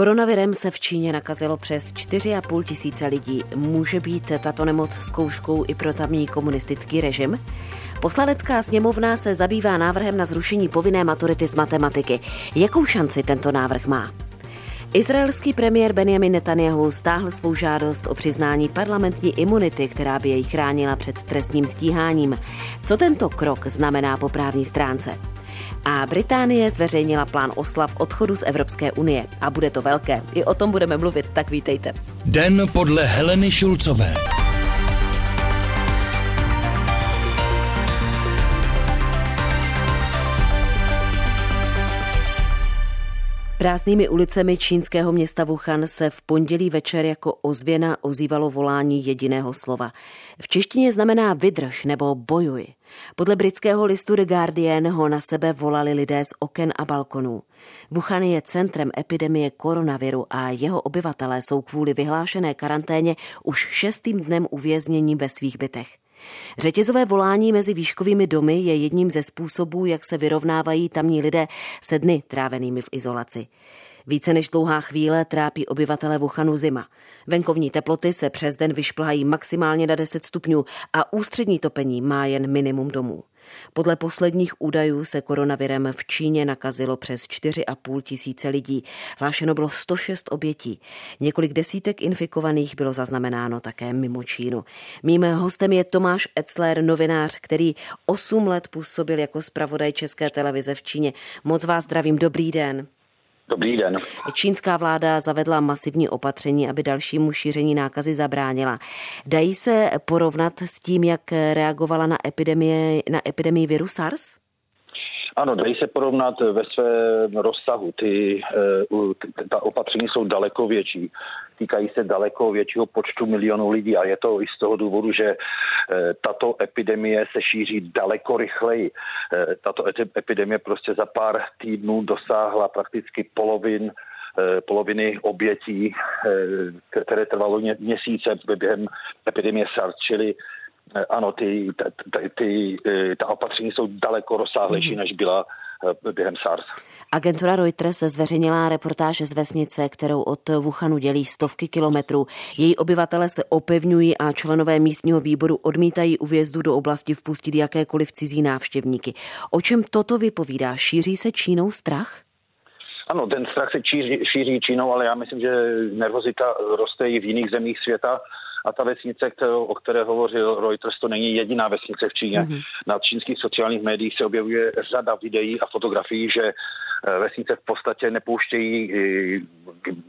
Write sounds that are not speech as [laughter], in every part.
Koronavirem se v Číně nakazilo přes 4,5 tisíce lidí. Může být tato nemoc zkouškou i pro tamní komunistický režim? Poslanecká sněmovna se zabývá návrhem na zrušení povinné maturity z matematiky. Jakou šanci tento návrh má? Izraelský premiér Benjamin Netanyahu stáhl svou žádost o přiznání parlamentní imunity, která by jej chránila před trestním stíháním. Co tento krok znamená po právní stránce? A Británie zveřejnila plán oslav odchodu z Evropské unie. A bude to velké. I o tom budeme mluvit, tak vítejte. Den podle Heleny Šulcové. Prázdnými ulicemi čínského města Wuhan se v pondělí večer jako ozvěna ozývalo volání jediného slova. V češtině znamená vydrž nebo bojuj. Podle britského listu The Guardian ho na sebe volali lidé z oken a balkonů. Wuhan je centrem epidemie koronaviru a jeho obyvatelé jsou kvůli vyhlášené karanténě už šestým dnem uvěznění ve svých bytech. Řetězové volání mezi výškovými domy je jedním ze způsobů, jak se vyrovnávají tamní lidé se dny trávenými v izolaci. Více než dlouhá chvíle trápí obyvatele Wuhanu zima. Venkovní teploty se přes den vyšplhají maximálně na 10 stupňů a ústřední topení má jen minimum domů. Podle posledních údajů se koronavirem v Číně nakazilo přes 4,5 tisíce lidí. Hlášeno bylo 106 obětí. Několik desítek infikovaných bylo zaznamenáno také mimo Čínu. Mým hostem je Tomáš Etzler, novinář, který 8 let působil jako zpravodaj České televize v Číně. Moc vás zdravím, dobrý den. Dobrý den. Čínská vláda zavedla masivní opatření, aby dalšímu šíření nákazy zabránila. Dají se porovnat s tím, jak reagovala na epidemii, na epidemii viru SARS? Ano, dají se porovnat ve svém rozsahu. Ty, eh, ta opatření jsou daleko větší. Týkají se daleko většího počtu milionů lidí a je to i z toho důvodu, že eh, tato epidemie se šíří daleko rychleji. Eh, tato epidemie prostě za pár týdnů dosáhla prakticky polovin poloviny obětí, které trvalo měsíce během epidemie SARS, čili Eh, ano, ty, ty, ty, eh, ta opatření jsou daleko rozsáhlejší, mm. než byla eh, během SARS. Agentura Reuters zveřejnila reportáž z vesnice, kterou od Wuhanu dělí stovky kilometrů. Její obyvatele se opevňují a členové místního výboru odmítají u vjezdu do oblasti vpustit jakékoliv cizí návštěvníky. O čem toto vypovídá? Šíří se Čínou strach? Ano, ten strach se šíří, šíří Čínou, ale já myslím, že nervozita roste i v jiných zemích světa a ta vesnice, kterou, o které hovořil Reuters, to není jediná vesnice v Číně. Mm-hmm. Na čínských sociálních médiích se objevuje řada videí a fotografií, že eh, vesnice v podstatě nepouštějí eh,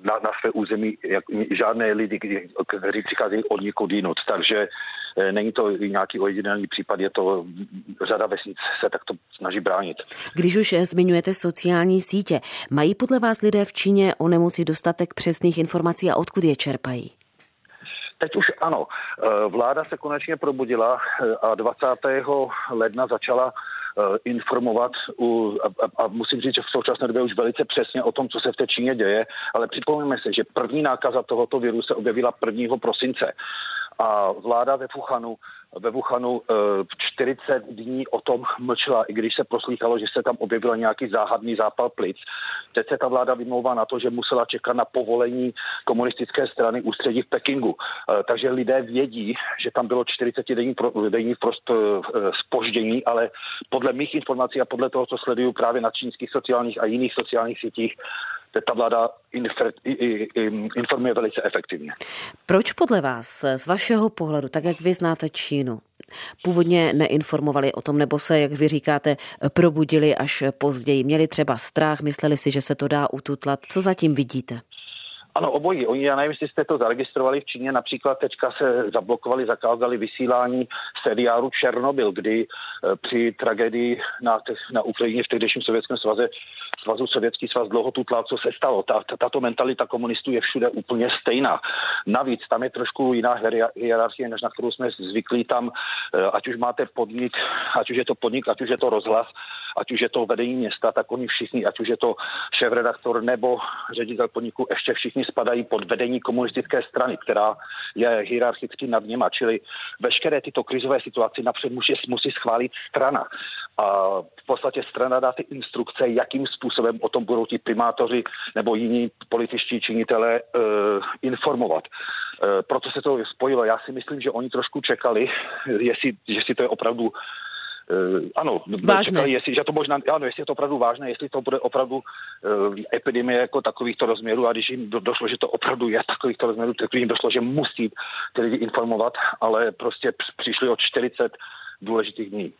na, na své území jak, žádné lidi, kteří přicházejí od někud jinut. Takže eh, není to nějaký ojedinělý případ, je to řada vesnic se takto snaží bránit. Když už zmiňujete sociální sítě, mají podle vás lidé v Číně o nemoci dostatek přesných informací a odkud je čerpají? Teď už ano. Eh, vláda se konečně probudila eh, a 20. ledna začala eh, informovat u, a, a musím říct, že v současné době už velice přesně o tom, co se v té Číně děje, ale připomeňme si, že první nákaza tohoto viru se objevila 1. prosince a vláda ve Fuchanu ve Wuhanu 40 eh, dní o tom mlčela, i když se proslýchalo, že se tam objevil nějaký záhadný zápal plic. Teď se ta vláda vymlouvá na to, že musela čekat na povolení komunistické strany ústředí v Pekingu. Eh, takže lidé vědí, že tam bylo 40 denní, pro, denní prost spoždění, eh, ale podle mých informací a podle toho, co sleduju právě na čínských sociálních a jiných sociálních sítích, ta vláda informuje velice efektivně. Proč podle vás, z vašeho pohledu, tak jak vy znáte Čínu, původně neinformovali o tom, nebo se, jak vy říkáte, probudili až později? Měli třeba strach, mysleli si, že se to dá ututlat. Co zatím vidíte? Ano, obojí. Oni, já nevím, jestli jste to zaregistrovali v Číně, například teďka se zablokovali, zakázali vysílání seriálu Černobyl, kdy eh, při tragédii na, na Ukrajině v tehdejším sovětském svaze, svazu Sovětský svaz dlouho tutla, co se stalo. Ta, tato mentalita komunistů je všude úplně stejná. Navíc tam je trošku jiná hierarchie, než na kterou jsme zvyklí tam, eh, ať už máte podnik, ať už je to podnik, ať už je to rozhlas, ať už je to vedení města, tak oni všichni, ať už je to šéf-redaktor nebo ředitel podniku, ještě všichni spadají pod vedení komunistické strany, která je hierarchicky nad něma. Čili veškeré tyto krizové situace napřed musí, musí schválit strana. a v podstatě strana dá ty instrukce, jakým způsobem o tom budou ti primátoři nebo jiní političtí činitelé uh, informovat. Uh, proto se to spojilo. Já si myslím, že oni trošku čekali, jestli, jestli to je opravdu ano, vážné. Čekali, jestli, že to možná, ano, jestli je to opravdu vážné, jestli to bude opravdu uh, epidemie jako takovýchto rozměrů a když jim do, došlo, že to opravdu je takovýchto rozměrů, tak jim došlo, že musí ty lidi informovat, ale prostě přišli od 40 důležitých dní.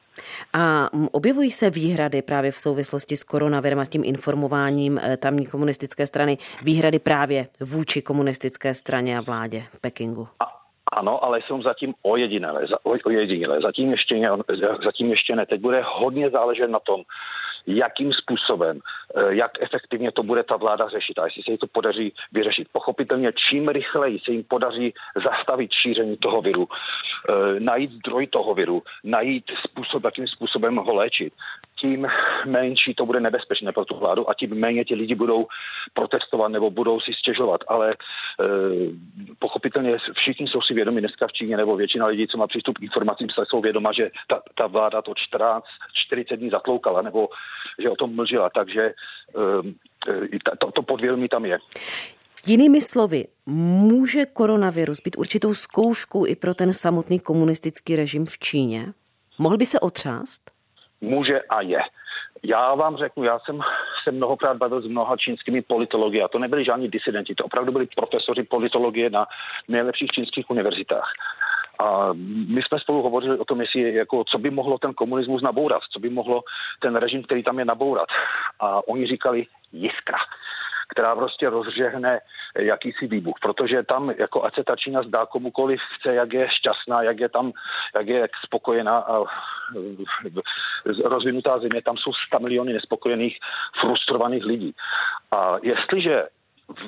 A objevují se výhrady právě v souvislosti s koronavirem a tím informováním eh, tamní komunistické strany, výhrady právě vůči komunistické straně a vládě v Pekingu? A, ano, ale jsou zatím ojedinělé, ojedinělé. Zatím ještě, ne, zatím ještě ne. Teď bude hodně záležet na tom, jakým způsobem, eh, jak efektivně to bude ta vláda řešit a jestli se jí to podaří vyřešit. Pochopitelně, čím rychleji se jim podaří zastavit šíření toho viru, eh, najít zdroj toho viru, najít způsob, jakým způsobem ho léčit, tím menší to bude nebezpečné pro tu vládu a tím méně ti lidi budou protestovat nebo budou si stěžovat. Ale e, pochopitelně všichni jsou si vědomi dneska v Číně nebo většina lidí, co má přístup k informacím, se jsou vědoma, že ta, ta vláda to 14, 40 dní zatloukala nebo že o tom mlžila. Takže e, to, to podvědomí tam je. Jinými slovy, může koronavirus být určitou zkouškou i pro ten samotný komunistický režim v Číně? Mohl by se otřást? Může a je. Já vám řeknu, já jsem se mnohokrát bavil s mnoha čínskými politology a to nebyli žádní disidenti, to opravdu byli profesoři politologie na nejlepších čínských univerzitách. A my jsme spolu hovořili o tom, jestli, jako, co by mohlo ten komunismus nabourat, co by mohlo ten režim, který tam je, nabourat. A oni říkali jiskra která prostě rozžehne jakýsi výbuch, protože tam, jako ať se ta Čína zdá komukoliv chce, jak je šťastná, jak je tam, jak je spokojená a rozvinutá země, tam jsou 100 miliony nespokojených, frustrovaných lidí. A jestliže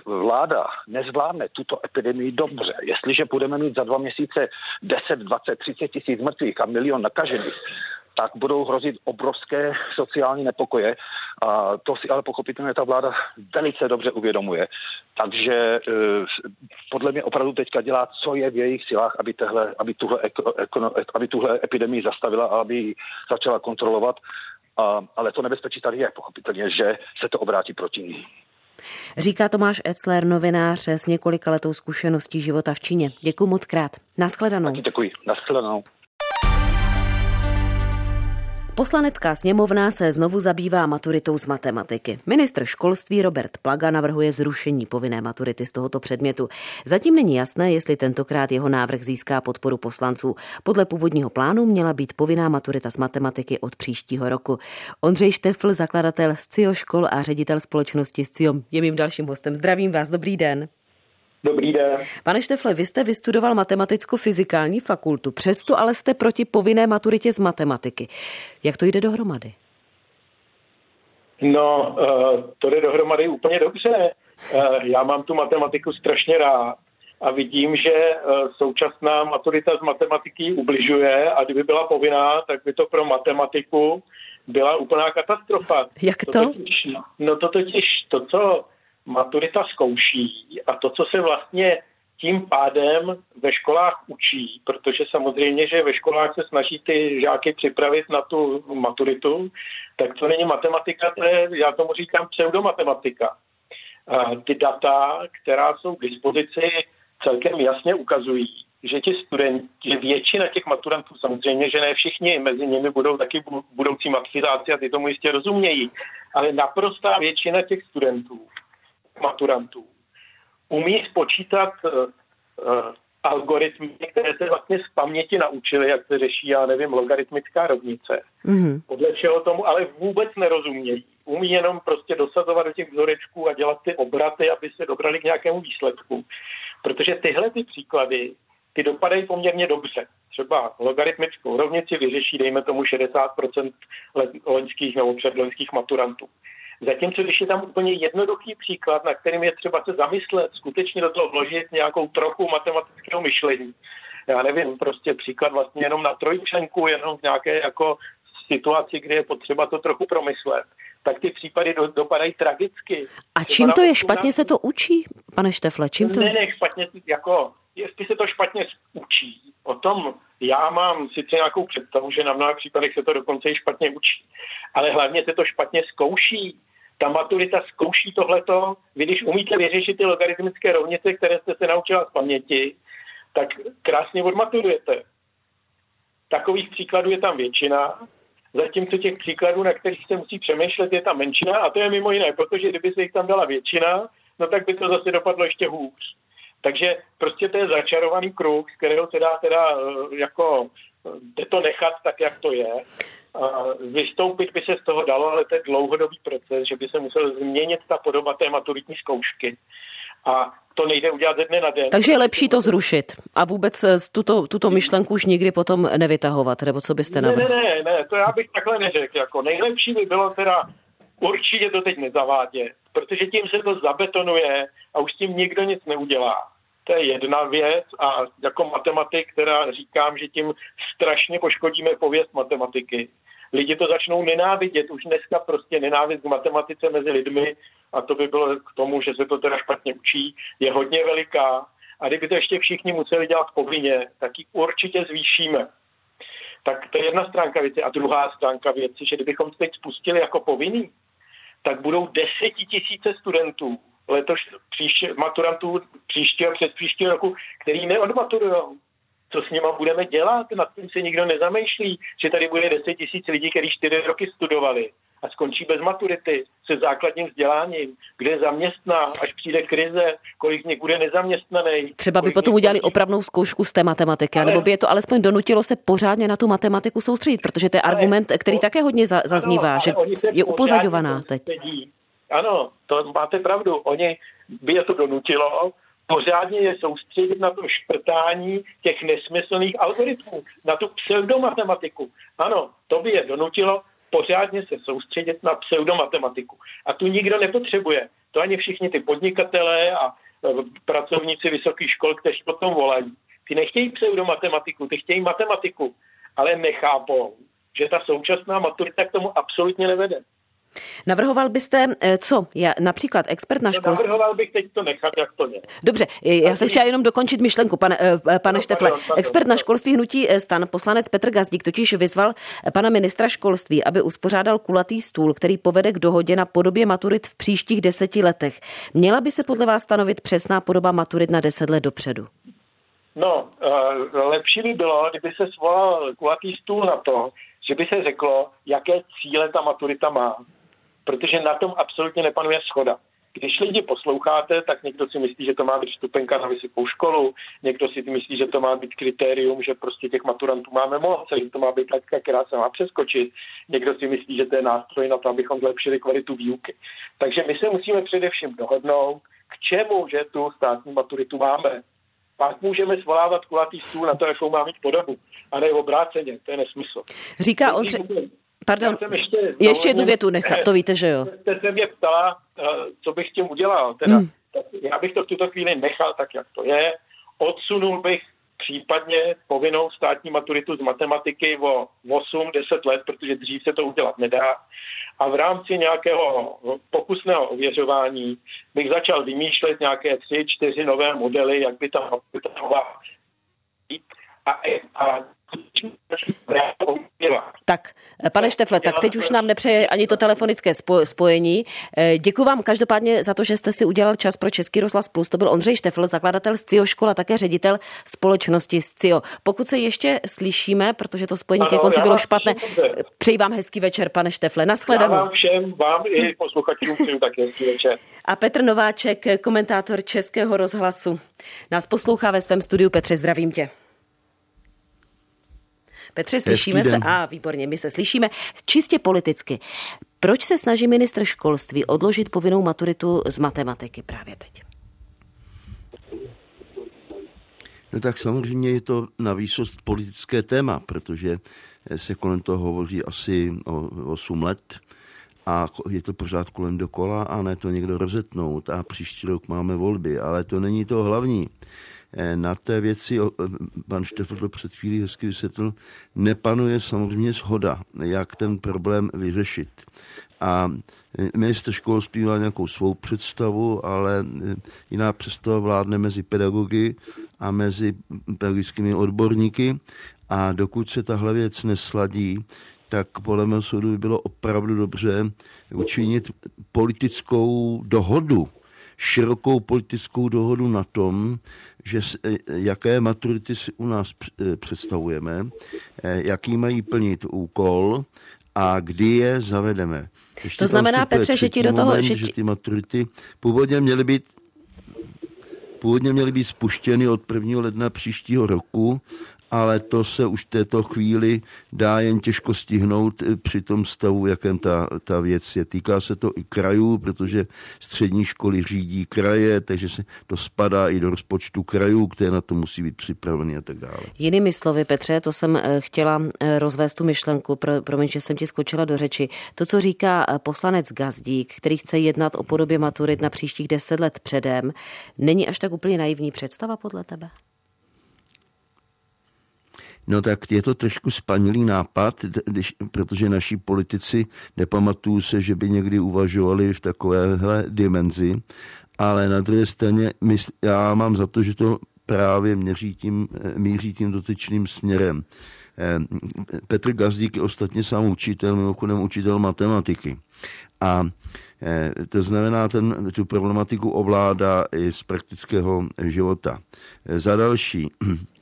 vláda nezvládne tuto epidemii dobře, jestliže budeme mít za dva měsíce 10, 20, 30 tisíc mrtvých a milion nakažených, tak budou hrozit obrovské sociální nepokoje. A to si ale pochopitelně ta vláda velice dobře uvědomuje. Takže e, podle mě opravdu teďka dělá, co je v jejich silách, aby, tehle, aby, tuhle, aby tuhle epidemii zastavila a aby ji začala kontrolovat. A, ale to nebezpečí tady je, pochopitelně, že se to obrátí proti ní. Říká Tomáš Etzler, novinář s několika letou zkušeností života v Číně. Děkuji moc krát. Naschledanou. Taky děkuji. Naschledanou. Poslanecká sněmovna se znovu zabývá maturitou z matematiky. Ministr školství Robert Plaga navrhuje zrušení povinné maturity z tohoto předmětu. Zatím není jasné, jestli tentokrát jeho návrh získá podporu poslanců. Podle původního plánu měla být povinná maturita z matematiky od příštího roku. Ondřej Štefl, zakladatel SCIO škol a ředitel společnosti SCIO, je mým dalším hostem. Zdravím vás, dobrý den. Dobrý den. Pane Štefle, vy jste vystudoval matematicko-fyzikální fakultu, přesto ale jste proti povinné maturitě z matematiky. Jak to jde dohromady? No, eh, to jde dohromady úplně dobře. Eh, já mám tu matematiku strašně rád a vidím, že eh, současná maturita z matematiky ubližuje a kdyby byla povinná, tak by to pro matematiku byla úplná katastrofa. Jak to? to totiž, no to totiž to, co maturita zkouší a to, co se vlastně tím pádem ve školách učí, protože samozřejmě, že ve školách se snaží ty žáky připravit na tu maturitu, tak to není matematika, to je, já tomu říkám pseudomatematika. A ty data, která jsou k dispozici, celkem jasně ukazují, že ti studenti, že většina těch maturantů, samozřejmě, že ne všichni, mezi nimi budou taky budoucí maturizáci a ty tomu jistě rozumějí, ale naprostá většina těch studentů maturantů umí spočítat uh, uh, algoritmy, které se vlastně z paměti naučili, jak se řeší, já nevím, logaritmická rovnice. Mm-hmm. Podle čeho tomu ale vůbec nerozumějí. Umí jenom prostě dosazovat do těch vzorečků a dělat ty obraty, aby se dobrali k nějakému výsledku. Protože tyhle ty příklady, ty dopadají poměrně dobře. Třeba logaritmickou rovnici vyřeší, dejme tomu, 60% loňských nebo předloňských maturantů. Zatímco když je tam úplně jednoduchý příklad, na kterým je třeba se zamyslet, skutečně do toho vložit nějakou trochu matematického myšlení. Já nevím, prostě příklad vlastně jenom na trojčlenku, jenom v nějaké jako situaci, kdy je potřeba to trochu promyslet, tak ty případy do, dopadají tragicky. A čím to je? Špatně se to učí, pane Štefle? Čím to ne, ne, špatně, jako, jestli se to špatně učí, o tom já mám sice nějakou představu, že na mnoha případech se to dokonce i špatně učí, ale hlavně se to špatně zkouší. Ta maturita zkouší tohleto. Vy, když umíte vyřešit ty logaritmické rovnice, které jste se naučila z paměti, tak krásně odmaturujete. Takových příkladů je tam většina, zatímco těch příkladů, na kterých se musí přemýšlet, je tam menšina a to je mimo jiné, protože kdyby se jich tam dala většina, no tak by to zase dopadlo ještě hůř. Takže prostě to je začarovaný kruh, z kterého se dá teda eh, jako eh, jde to nechat tak, jak to je. A vystoupit by se z toho dalo, ale to je dlouhodobý proces, že by se musel změnit ta podoba té maturitní zkoušky. A to nejde udělat ze dne na den. Takže je lepší to zrušit a vůbec eh, tuto, tuto myšlenku už nikdy potom nevytahovat, nebo co byste navrhl? Ne, ne, ne, to já bych takhle neřekl. Jako nejlepší by bylo teda určitě to teď nezavádět, protože tím se to zabetonuje a už s tím nikdo nic neudělá. To je jedna věc a jako matematik, která říkám, že tím strašně poškodíme pověst matematiky. Lidi to začnou nenávidět, už dneska prostě nenávist k matematice mezi lidmi a to by bylo k tomu, že se to teda špatně učí, je hodně veliká a kdyby to ještě všichni museli dělat povinně, tak ji určitě zvýšíme. Tak to je jedna stránka věci. A druhá stránka věci, že kdybychom to teď spustili jako povinný, tak budou desetitisíce studentů, letoš příště, maturantů příštího, přes příštího roku, který neodmaturují. Co s nima budeme dělat? Nad tím se nikdo nezamýšlí, že tady bude 10 tisíc lidí, kteří čtyři roky studovali a skončí bez maturity se základním vzděláním, kde zaměstná, až přijde krize, kolik z nich bude nezaměstnaný. Třeba by potom udělali opravnou zkoušku z té matematiky, ale, nebo by je to alespoň donutilo se pořádně na tu matematiku soustředit, protože to je argument, který také hodně zaznívá, ano, že je upozadňovaná teď. Ano, to máte pravdu. Oni by je to donutilo, pořádně je soustředit na to šprtání těch nesmyslných algoritmů, na tu pseudomatematiku. Ano, to by je donutilo pořádně se soustředit na pseudomatematiku. A tu nikdo nepotřebuje. To ani všichni ty podnikatelé a e, pracovníci vysokých škol, kteří potom volají. Ty nechtějí pseudomatematiku, ty chtějí matematiku, ale nechápou, že ta současná maturita k tomu absolutně nevede. Navrhoval byste, eh, co? Já, například expert na školství. Navrhoval bych teď to nechat, jak to je. Dobře, já jsem chtěla jenom dokončit myšlenku, pane, eh, pane no, Štefle. Pardon, pardon, expert na školství hnutí eh, stan, poslanec Petr Gazdík, totiž vyzval pana ministra školství, aby uspořádal kulatý stůl, který povede k dohodě na podobě maturit v příštích deseti letech. Měla by se podle vás stanovit přesná podoba maturit na deset let dopředu? No, lepší by bylo, kdyby se svolal kulatý stůl na to, že by se řeklo, jaké cíle ta maturita má protože na tom absolutně nepanuje schoda. Když lidi posloucháte, tak někdo si myslí, že to má být stupenka na vysokou školu, někdo si myslí, že to má být kritérium, že prostě těch maturantů máme moc, že to má být laťka, která se má přeskočit, někdo si myslí, že to je nástroj na to, abychom zlepšili kvalitu výuky. Takže my se musíme především dohodnout, k čemu, že tu státní maturitu máme. Pak můžeme svolávat kulatý stůl na to, jakou má mít podobu, a ne obráceně, to je nesmysl. Říká Ondřej, Pardon, ještě, ještě jednu větu nechat, to víte, že jo. [laughs] Jste se mě ptala, eh, co bych tím udělal. Teda, hmm. Já bych to v tuto chvíli nechal tak, jak to je. Odsunul bych případně povinnou státní maturitu z matematiky o 8-10 let, protože dřív se to udělat nedá. A v rámci nějakého pokusného ověřování bych začal vymýšlet nějaké tři, čtyři nové modely, jak by ta maturita mohla být. A, a tak, pane Štefle, tak teď už nám nepřeje ani to telefonické spojení. Eh, děkuji vám každopádně za to, že jste si udělal čas pro Český rozhlas Plus. To byl Ondřej Štefl, zakladatel CIO škola, také ředitel společnosti CIO. Pokud se ještě slyšíme, protože to spojení ke konci bylo špatné, přeji vám hezký večer, pane Štefle. Naschledanou. Já vám všem, vám i posluchačům přeju také hezký večer. A Petr Nováček, komentátor Českého rozhlasu, nás poslouchá ve svém studiu. Petře, zdravím tě. Petře, slyšíme se? A, výborně, my se slyšíme. Čistě politicky. Proč se snaží ministr školství odložit povinnou maturitu z matematiky právě teď? No tak samozřejmě je to na výsost politické téma, protože se kolem toho hovoří asi o 8 let a je to pořád kolem dokola a ne to někdo rozetnout a příští rok máme volby, ale to není to hlavní. Eh, na té věci, eh, pan Štefl to před chvílí hezky vysvětlil, nepanuje samozřejmě shoda, jak ten problém vyřešit. A eh, minister školství má nějakou svou představu, ale jiná představa vládne mezi pedagogy a mezi pedagogickými odborníky A dokud se tahle věc nesladí, tak podle mého soudu by bylo opravdu dobře učinit politickou dohodu, širokou politickou dohodu na tom, že jaké maturity si u nás představujeme, jaký mají plnit úkol a kdy je zavedeme. Ještě to znamená, Petře, že ti do toho... Moment, že, ti... že ty maturity původně měly být původně měly být spuštěny od 1. ledna příštího roku ale to se už v této chvíli dá jen těžko stihnout eh, při tom stavu, jakém ta, ta věc je. Týká se to i krajů, protože střední školy řídí kraje, takže se to spadá i do rozpočtu krajů, které na to musí být připraveny a tak dále. Jinými slovy, Petře, to jsem eh, chtěla eh, rozvést tu myšlenku, pro, promiň, že jsem ti skočila do řeči. To, co říká poslanec Gazdík, který chce jednat o podobě maturit na příštích deset let předem, není až tak úplně naivní představa podle tebe? No tak je to trošku spanilý nápad, když, protože naši politici nepamatují se, že by někdy uvažovali v takovéhle dimenzi, ale na druhé straně mysl, já mám za to, že to právě měří tím, míří tím dotyčným směrem. Eh, Petr Gazdík je ostatně sám učitel, mimochodem učitel matematiky. A eh, to znamená, ten, tu problematiku ovládá i z praktického života. Eh, za další, [clears throat]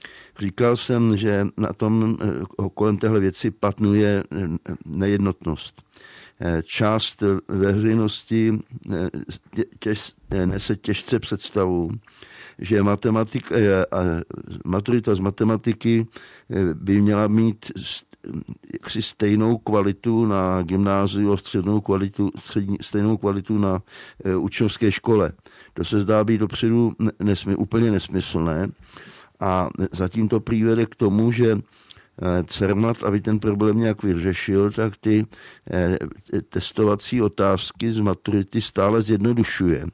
Říkal jsem, že na tom eh, kolem téhle věci patnuje eh, nejednotnost. Eh, část veřejnosti těž, nese těžce představu, že matematika, maturita z matematiky by měla mít jaksi stejnou kvalitu na gymnáziu a střednou kvalitu, střední, stejnou kvalitu na učňovské škole. To se zdá být dopředu nesmy, úplně nesmyslné, a zatím to přivede k tomu, že eh, CERMAT, aby ten problém nějak vyřešil, tak ty eh, testovací otázky z maturity stále zjednodušuje.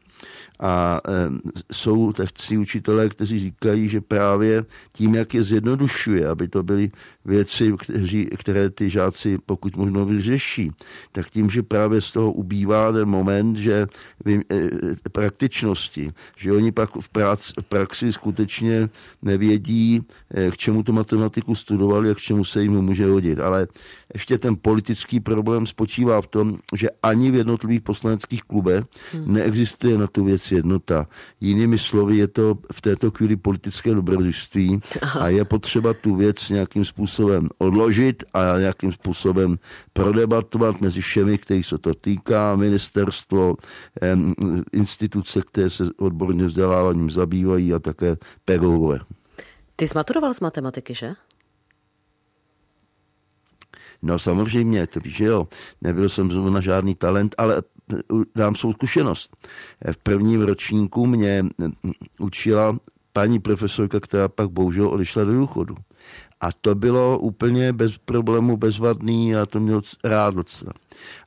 A jsou tehcí učitelé, kteří říkají, že právě tím, jak je zjednodušuje, aby to byly věci, kteří, které ty žáci pokud možno vyřeší, tak tím, že právě z toho ubývá ten moment, že vy, e, praktičnosti, že oni pak v, práci, v praxi skutečně nevědí, e, k čemu tu matematiku studovali a k čemu se jim může hodit. Ale ještě ten politický problém spočívá v tom, že ani v jednotlivých poslaneckých klubech hmm. neexistuje na tu věc jednota. Jinými slovy, je to v této chvíli politické dobrodružství a je potřeba tu věc nějakým způsobem odložit a nějakým způsobem prodebatovat mezi všemi, kterých se to týká, ministerstvo, instituce, které se odborně vzděláváním zabývají a také pedagogové. Ty zmaturoval z matematiky, že? No samozřejmě, to víš, jo, nebyl jsem na žádný talent, ale dám svou zkušenost. V prvním ročníku mě učila paní profesorka, která pak bohužel odešla do důchodu. A to bylo úplně bez problému, bezvadný a to měl rád docela.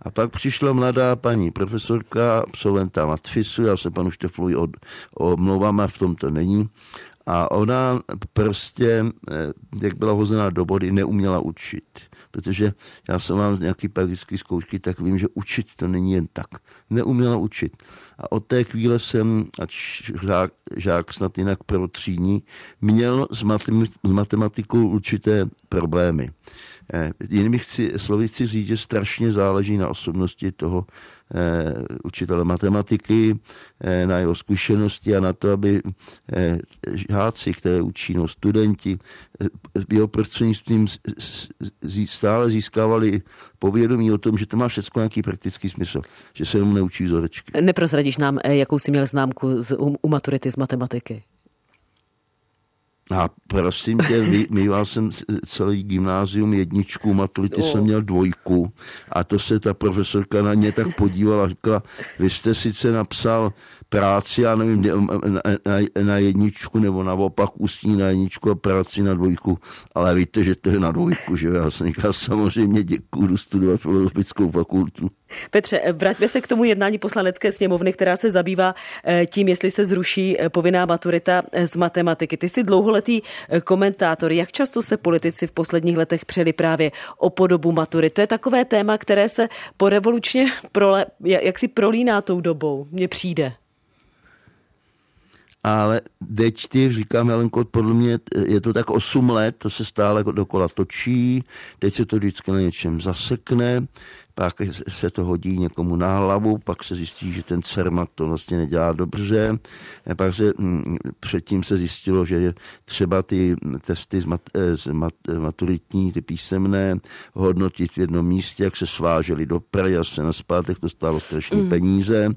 A pak přišla mladá paní profesorka, absolventa Matfisu, já se panu Šteflovi od, omlouvám, a v tom to není. A ona prostě, eh, jak byla hozená do body, neuměla učit protože já jsem mám nějaký pedagogické zkoušky, tak vím, že učit to není jen tak. Neuměla učit. A od té chvíle jsem, ať žák, žák snad jinak prvotřídní, měl s, matematikou určité problémy. Eh, jinými chci, slovy chci říct, že strašně záleží na osobnosti toho učitele matematiky, eh, na jeho zkušenosti a na to, aby žáci, které učí, no studenti, jeho prostřednictvím stále získávali povědomí o tom, že to má všechno nějaký praktický smysl, že se jenom neučí vzorečky. Neprozradíš nám, jakou jsi měl známku z, u, u maturity z matematiky? A prosím tě, mýval jsem celý gymnázium jedničku, maturity jsem měl dvojku. A to se ta profesorka na mě tak podívala a řekla, vy jste sice napsal práci, já nevím, na, na, na jedničku nebo naopak ústní na jedničku a práci na dvojku, ale víte, že to je na dvojku, že já jsem říkal, samozřejmě děkuji, jdu studovat filozofickou fakultu. Petře, vraťme se k tomu jednání poslanecké sněmovny, která se zabývá eh, tím, jestli se zruší eh, povinná maturita eh, z matematiky. Ty jsi dlouholetý komentátor. Jak často se politici v posledních letech přeli právě o podobu matury? To je takové téma, které se po revolučně prole, jak si prolíná tou dobou, mně přijde. Ale D4, říkám Helenko, podle mě je to tak 8 let, to se stále dokola točí, teď se to vždycky na něčem zasekne, pak se to hodí někomu na hlavu, pak se zjistí, že ten CERMAT to vlastně nedělá dobře, pak se mm, předtím se zjistilo, že třeba ty testy z, mat, eh, z mat, maturitní, ty písemné, hodnotit v jednom místě, jak se sváželi do Prahy a se na zpátek, to stálo strašné mm. peníze.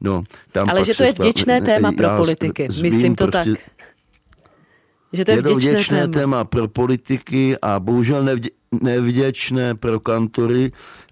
No, tam Ale že to je vděčné téma pro politiky, myslím to prostě, tak. Že to je, je to vděčné, vděčné téma. téma pro politiky a bohužel nevdě, nevděčné pro kantory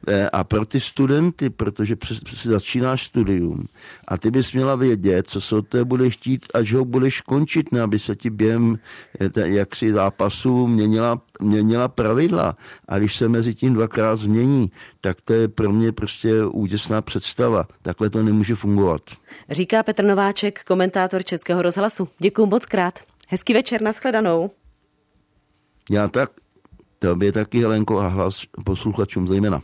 eh, a pro ty studenty, protože si začínáš studium a ty bys měla vědět, co se od té budeš chtít, až ho budeš končit, ne, aby se ti během eh, jaksi zápasu měnila, měnila pravidla. A když se mezi tím dvakrát změní, tak to je pro mě prostě úděsná představa. Takhle to nemůže fungovat. Říká Petr Nováček, komentátor Českého rozhlasu. Děkuji moc krát. Hezký večer, nashledanou. Já tak, tobě taky, Helenko, a hlas posluchačům zejména.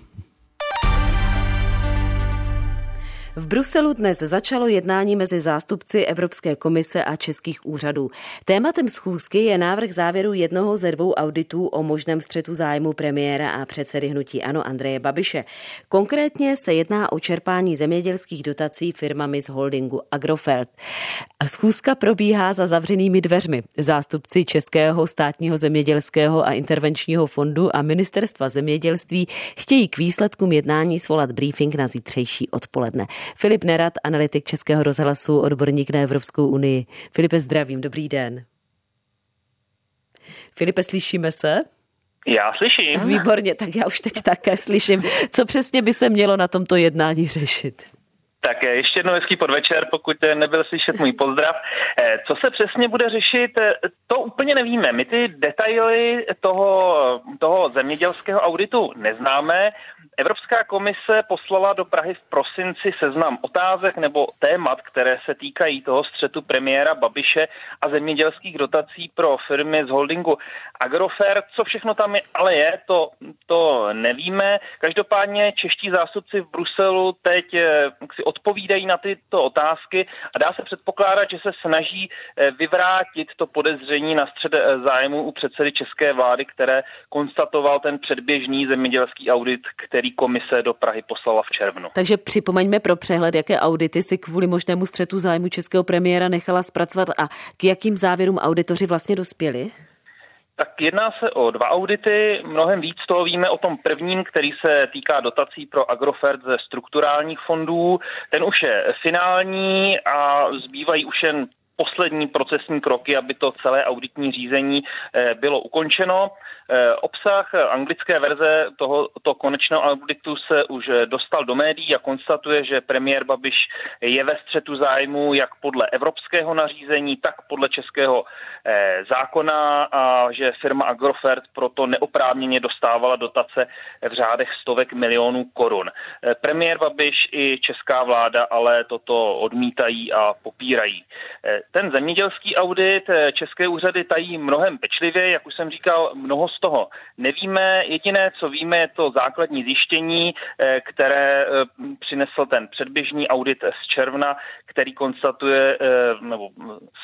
V Bruselu dnes začalo jednání mezi zástupci Evropské komise a českých úřadů. Tématem schůzky je návrh závěru jednoho ze dvou auditů o možném střetu zájmu premiéra a předsedy hnutí Ano Andreje Babiše. Konkrétně se jedná o čerpání zemědělských dotací firmami z holdingu Agrofert. Schůzka probíhá za zavřenými dveřmi. Zástupci Českého státního zemědělského a intervenčního fondu a ministerstva zemědělství chtějí k výsledkům jednání svolat briefing na zítřejší odpoledne. Filip Nerad, analytik Českého rozhlasu, odborník na Evropskou unii. Filipe, zdravím, dobrý den. Filipe, slyšíme se? Já slyším. Výborně, tak já už teď také slyším. Co přesně by se mělo na tomto jednání řešit? Tak ještě jednou hezký podvečer, pokud nebyl slyšet můj pozdrav. Eh, co se přesně bude řešit, eh, to úplně nevíme. My ty detaily toho, toho zemědělského auditu neznáme. Evropská komise poslala do Prahy v prosinci seznam otázek nebo témat, které se týkají toho střetu premiéra Babiše a zemědělských dotací pro firmy z holdingu Agrofert. Co všechno tam je, ale je, to, to nevíme. Každopádně čeští zástupci v Bruselu teď eh, si odpovídají na tyto otázky a dá se předpokládat, že se snaží eh, vyvrátit to podezření na střed eh, zájmu u předsedy české vlády, které konstatoval ten předběžný zemědělský audit, který který komise do Prahy poslala v červnu. Takže připomeňme pro přehled, jaké audity si kvůli možnému střetu zájmu českého premiéra nechala zpracovat a k jakým závěrům auditoři vlastně dospěli? Tak jedná se o dva audity. Mnohem víc toho víme o tom prvním, který se týká dotací pro Agrofert ze strukturálních fondů. Ten už je finální a zbývají už jen poslední procesní kroky, aby to celé auditní řízení eh, bylo ukončeno. Eh, obsah anglické verze tohoto konečného auditu se už dostal do médií a konstatuje, že premiér Babiš je ve střetu zájmu jak podle evropského nařízení, tak podle českého eh, zákona a že firma Agrofert proto neoprávněně dostávala dotace v řádech stovek milionů korun. Premiér Babiš i česká vláda ale toto odmítají a popírají. Ten zemědělský audit eh, české úřady tají mnohem pečlivě, jak už jsem říkal, mnoho z toho nevíme. Jediné, co víme, je to základní zjištění, eh, které eh, přinesl ten předběžný audit z června, který konstatuje, nebo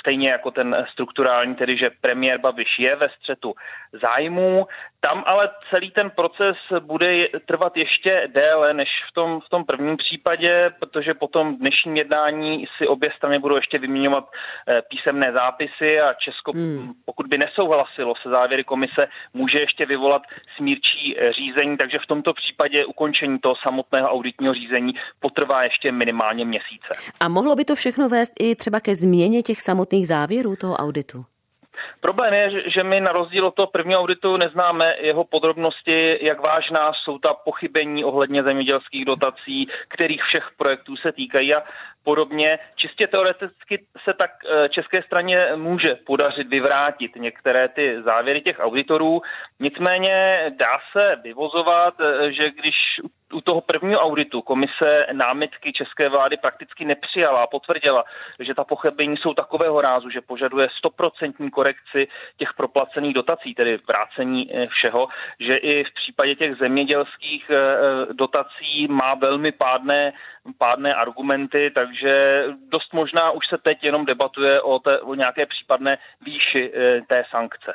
stejně jako ten strukturální, tedy že premiér Babiš je ve střetu zájmů. Tam ale celý ten proces bude trvat ještě déle než v tom, v tom prvním případě, protože potom dnešním jednání si obě strany budou ještě vyměňovat písemné zápisy a Česko, hmm. pokud by nesouhlasilo se závěry komise, může ještě vyvolat smírčí eh, řízení, takže v tomto případě ukončení toho samotného auditního řízení potrvá ještě minimálně měsíce. A mohlo by to všechno vést i třeba ke změně těch samotných závěrů toho auditu? Problém je, že my na rozdíl od toho prvního auditu neznáme jeho podrobnosti, jak vážná jsou ta pochybení ohledně zemědělských dotací, kterých všech projektů se týkají a podobně. Čistě teoreticky se tak eh, české straně může podařit vyvrátit některé ty závěry těch auditorů. Nicméně dá se vyvozovat, eh, že když u toho prvního auditu komise námitky české vlády prakticky nepřijala a potvrdila, že ta pochybení jsou takového rázu, že požaduje stoprocentní korekci těch proplacených dotací, tedy vrácení eh, všeho, že i v případě těch zemědělských dotací má velmi pádné pádné argumenty, takže dost možná už se teď jenom debatuje o, té, o nějaké případné výši té sankce.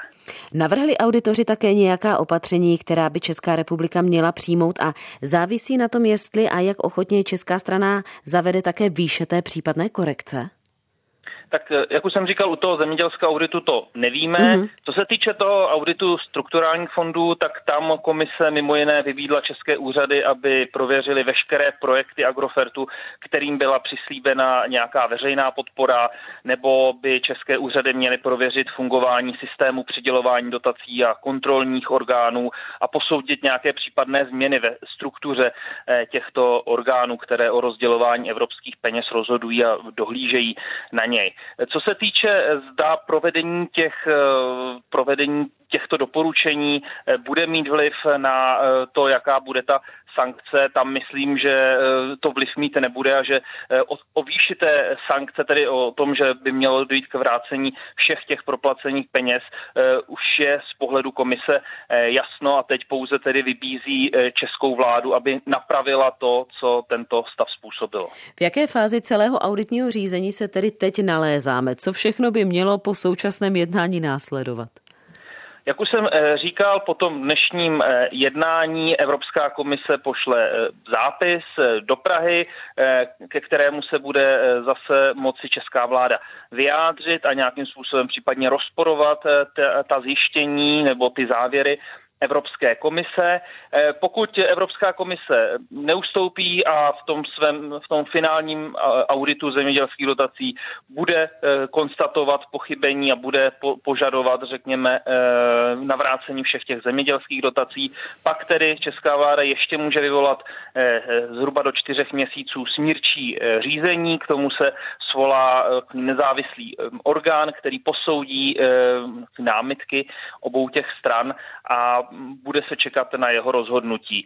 Navrhli auditoři také nějaká opatření, která by Česká republika měla přijmout a závisí na tom, jestli a jak ochotně česká strana zavede také výše té případné korekce? Tak eh, jak už jsem říkal, u toho zemědělského auditu to nevíme. Mm-hmm. Co se týče toho auditu strukturálních fondů, tak tam komise mimo jiné vybídla české úřady, aby prověřili veškeré projekty Agrofertu, kterým byla přislíbena nějaká veřejná podpora, nebo by české úřady měly prověřit fungování systému přidělování dotací a kontrolních orgánů a posoudit nějaké případné změny ve struktuře eh, těchto orgánů, které o rozdělování evropských peněz rozhodují a dohlížejí na něj. Co se týče eh, zda provedení těch, eh, provedení těchto doporučení eh, bude mít vliv na to, jaká bude ta sankce, tam myslím, že eh, to vliv mít nebude a že eh, o, o sankce, tedy o tom, že by mělo dojít k vrácení všech těch proplacených peněz, eh, už je z pohledu komise jasno a teď pouze tedy vybízí českou vládu, aby napravila to, co tento stav způsobilo. V jaké fázi celého auditního řízení se tedy teď nalézáme? Co všechno by mělo po současném jednání následovat? Jak už jsem eh, říkal, po tom dnešním eh, jednání Evropská komise pošle eh, zápis do Prahy, ke kterému se bude zase moci česká vláda vyjádřit a nějakým způsobem případně rozporovat ta zjištění nebo ty závěry Evropské komise. Eh, pokud Evropská komise neustoupí a v tom svém, v tom finálním eh, auditu zemědělských dotací bude eh, konstatovat pochybení a bude požadovat, řekněme, navrácení všech těch zemědělských dotací, pak tedy Česká vláda ještě může vyvolat zhruba do čtyřech měsíců smírčí řízení, k tomu se svolá nezávislý orgán, který posoudí námitky obou těch stran a bude se čekat na jeho rozhodnutí.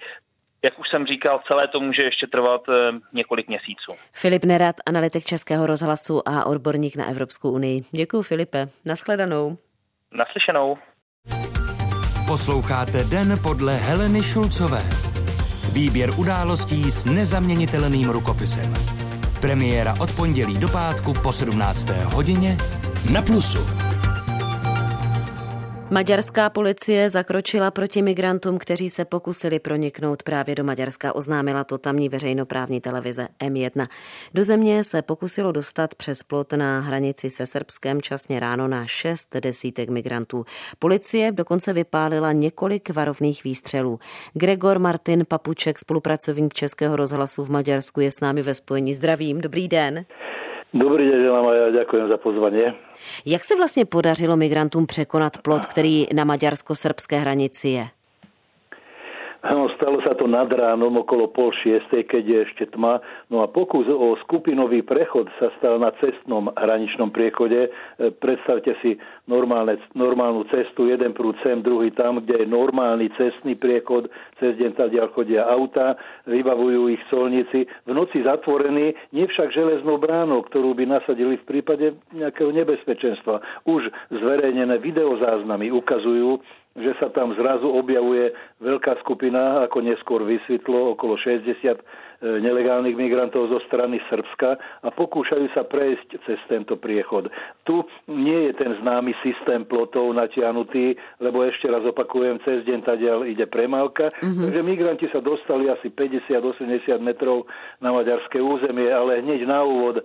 Jak už jsem říkal, celé to může ještě trvat eh, několik měsíců. Filip Nerad, analytik Českého rozhlasu a odborník na Evropskou unii. Děkuji, Filipe. Naschledanou. Naslyšenou. Posloucháte Den podle Heleny Šulcové. Výběr událostí s nezaměnitelným rukopisem. Premiéra od pondělí do pátku po 17. hodině na Plusu. Maďarská policie zakročila proti migrantům, kteří se pokusili proniknout právě do Maďarska, oznámila to tamní veřejnoprávní televize M1. Do země se pokusilo dostat přes plot na hranici se Srbskem časně ráno na šest desítek migrantů. Policie dokonce vypálila několik varovných výstřelů. Gregor Martin Papuček, spolupracovník Českého rozhlasu v Maďarsku, je s námi ve spojení. Zdravím, dobrý den. Dobrý deň, želám a ja ďakujem za pozvanie. Jak se vlastně podařilo migrantům překonat plot, který na maďarsko-srbské hranici je? Áno, stalo sa to nad ránom okolo pol šiestej, keď je ešte tma. No a pokus o skupinový prechod sa stal na cestnom hraničnom priechode. E, predstavte si normálne, normálnu cestu, jeden prúd sem, druhý tam, kde je normálny cestný priechod, cez deň tadiaľ chodia auta, vybavujú ich solníci. V noci zatvorený, nie však železnou bránou, ktorú by nasadili v prípade nejakého nebezpečenstva. Už zverejnené videozáznamy ukazujú, že sa tam zrazu objavuje veľká skupina, ako neskôr vysvetlo, okolo 60 e, nelegálnych migrantov zo strany Srbska a pokúšajú sa prejsť cez tento priechod. Tu nie je ten známy systém plotov natiahnutý, lebo ešte raz opakujem, cez deň tadiaľ ide premávka, mm-hmm. takže migranti sa dostali asi 50-80 metrov na maďarské územie, ale hneď na úvod e,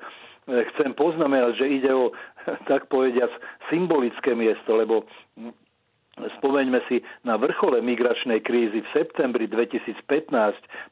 chcem poznamenať, že ide o, [laughs] tak povediac, symbolické miesto, lebo Spomeňme si na vrchole migračnej krízy v septembri 2015.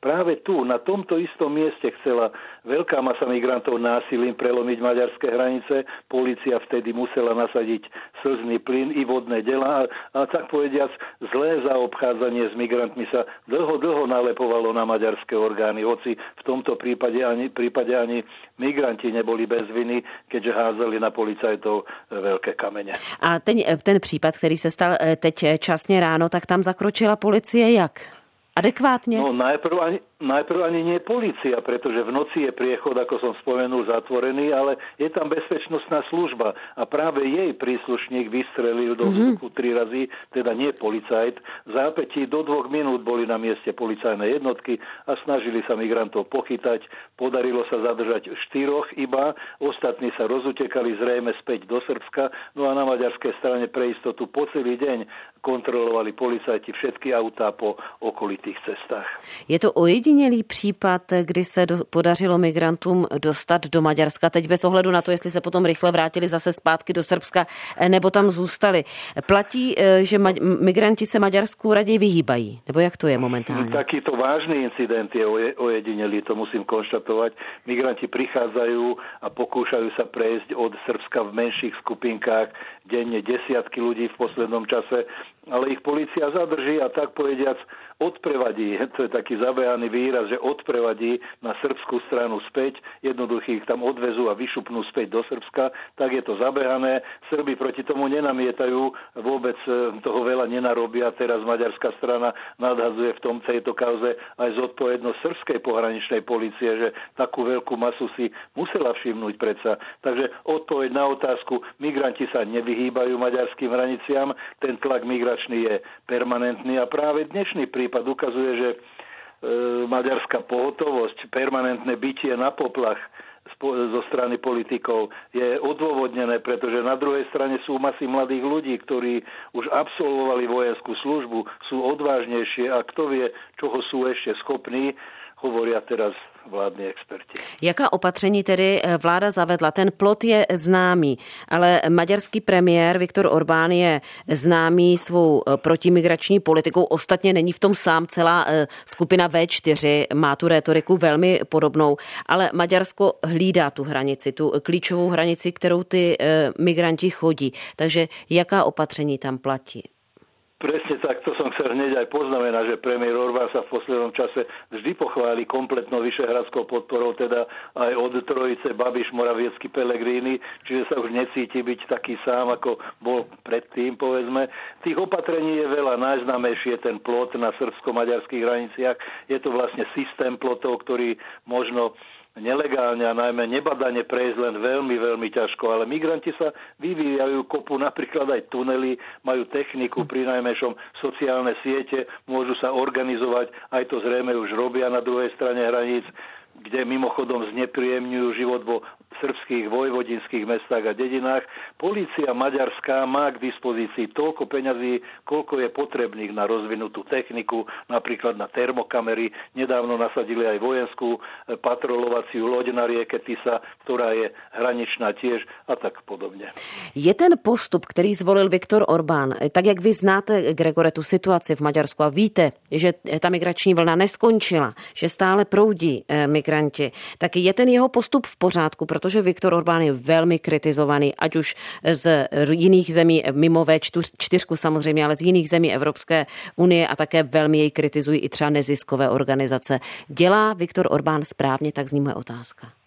Práve tu, na tomto istom mieste chcela veľká masa migrantov násilím prelomiť maďarské hranice. Polícia vtedy musela nasadiť slzný plyn i vodné dela a, a tak povediac zlé zaobchádzanie s migrantmi sa dlho, dlho nalepovalo na maďarské orgány, hoci v tomto prípade ani, prípade ani migranti neboli bez viny, keďže házeli na policajtov veľké kamene. A ten, ten případ, který se stal eh, teď časně ráno, tak tam zakročila policie jak? Adekvátně? No najprv ani, najprv ani nie policia, pretože v noci je priechod, ako som spomenul, zatvorený, ale je tam bezpečnostná služba a práve jej príslušník vystrelil do mm-hmm. tri razy, teda nie policajt. Zápätí do dvoch minút boli na mieste policajné jednotky a snažili sa migrantov pochytať. Podarilo sa zadržať štyroch iba, ostatní sa rozutekali zrejme späť do Srbska, no a na maďarskej strane pre istotu po celý deň kontrolovali policajti všetky autá po okolitých cestách. Je to ojedinělý případ, kdy se do, podařilo migrantům dostat do Maďarska, teď bez ohledu na to, jestli se potom rychle vrátili zase zpátky do Srbska eh, nebo tam zůstali. Platí, eh, že ma- migranti se Maďarsku raději vyhýbají, nebo jak to je momentálně? Takýto vážný incident je ojedinelý, to musím konštatovať. Migranti prichádzajú a pokúšajú sa prejsť od Srbska v menších skupinkách, denne desiatky ľudí v poslednom čase ale ich policia zadrží a tak povediac odprevadí, [laughs] to je taký zabehaný výraz, že odprevadí na srbskú stranu späť, jednoduchých ich tam odvezú a vyšupnú späť do Srbska, tak je to zabehané. Srby proti tomu nenamietajú, vôbec e, toho veľa nenarobia. Teraz maďarská strana nadhazuje v tom tejto kauze aj zodpovednosť srbskej pohraničnej policie, že takú veľkú masu si musela všimnúť predsa. Takže odpoveď na otázku, migranti sa nevyhýbajú maďarským hraniciam, ten tlak migračný je permanentný a práve dnešný prípad ukazuje, že e, maďarská pohotovosť, permanentné bytie na poplach zo strany politikov je odôvodnené, pretože na druhej strane sú masy mladých ľudí, ktorí už absolvovali vojenskú službu, sú odvážnejšie a kto vie, čoho sú ešte schopní, hovoria teraz vládní experti. Jaká opatření tedy eh, vláda zavedla? Ten plot je známý, ale maďarský premiér Viktor Orbán je známý svou eh, protimigrační politikou. Ostatně není v tom sám celá eh, skupina V4, má tu retoriku velmi podobnou, ale Maďarsko hlídá tu hranici, tu klíčovou hranici, kterou ty migranti chodí. Takže jaká opatření tam platí? Presne tak, to som chcel hneď aj poznamenať, že premiér Orbán sa v poslednom čase vždy pochváli kompletnou vyšehradskou podporou, teda aj od trojice Babiš, Moraviecky, Pelegrini, čiže sa už necíti byť taký sám, ako bol predtým, povedzme. Tých opatrení je veľa, najznámejší je ten plot na srbsko-maďarských hraniciach. Je to vlastne systém plotov, ktorý možno nelegálne a najmä nebadane prejsť len veľmi, veľmi ťažko. Ale migranti sa vyvíjajú kopu napríklad aj tunely, majú techniku, pri najmenšom sociálne siete, môžu sa organizovať, aj to zrejme už robia na druhej strane hraníc kde mimochodom znepríjemňujú život vo srbských vojvodinských mestách a dedinách. Polícia maďarská má k dispozícii toľko peňazí, koľko je potrebných na rozvinutú techniku, napríklad na termokamery. Nedávno nasadili aj vojenskú e, patrolovaciu loď na rieke Tisa, ktorá je hraničná tiež a tak podobně. Je ten postup, který zvolil Viktor Orbán, e, tak jak vy znáte, Gregore, tu situaci v Maďarsku a víte, že ta migrační vlna neskončila, že stále proudí e, migranti, tak je ten jeho postup v pořádku, protože Viktor Orbán je velmi kritizovaný, ať už z jiných zemí, mimo V4 samozřejmě, ale z jiných zemí Evropské unie a také velmi jej kritizují i třeba neziskové organizace. Dělá Viktor Orbán správně, tak zní moje otázka.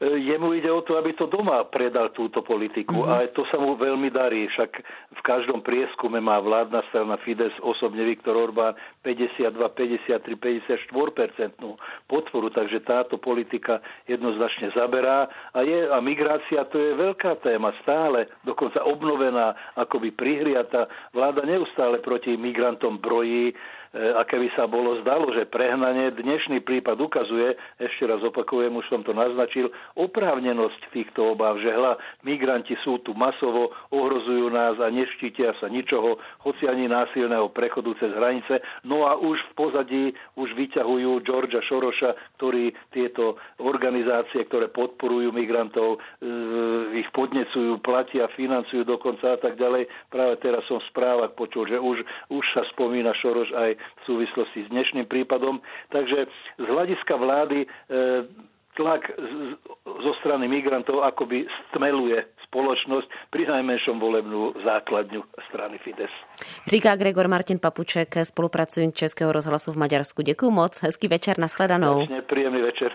Jemu ide o to, aby to doma predal túto politiku mm-hmm. a to sa mu veľmi darí. Však v každom prieskume má vládna strana Fides, osobne Viktor Orbán 52, 53, 54% podporu, takže táto politika jednoznačne zaberá a, je, a migrácia to je veľká téma stále, dokonca obnovená, akoby prihriata. Vláda neustále proti migrantom brojí, E, a keby sa bolo zdalo, že prehnanie, dnešný prípad ukazuje, ešte raz opakujem, už som to naznačil, oprávnenosť týchto obáv, že hla, migranti sú tu masovo, ohrozujú nás a neštítia sa ničoho, hoci ani násilného prechodu cez hranice. No a už v pozadí už vyťahujú Georgia Šoroša, ktorí tieto organizácie, ktoré podporujú migrantov, e, ich podnecujú, platia, financujú dokonca a tak ďalej. Práve teraz som v správach počul, že už, už sa spomína Šoroš aj v súvislosti s dnešným prípadom. Takže z hľadiska vlády e, tlak zo strany migrantov akoby stmeluje spoločnosť, pri najmenšom volebnú základňu strany Fides. Říká Gregor Martin Papuček, spolupracující Českého rozhlasu v Maďarsku. Děkuji moc, hezký večer, nashledanou. Značne, príjemný večer.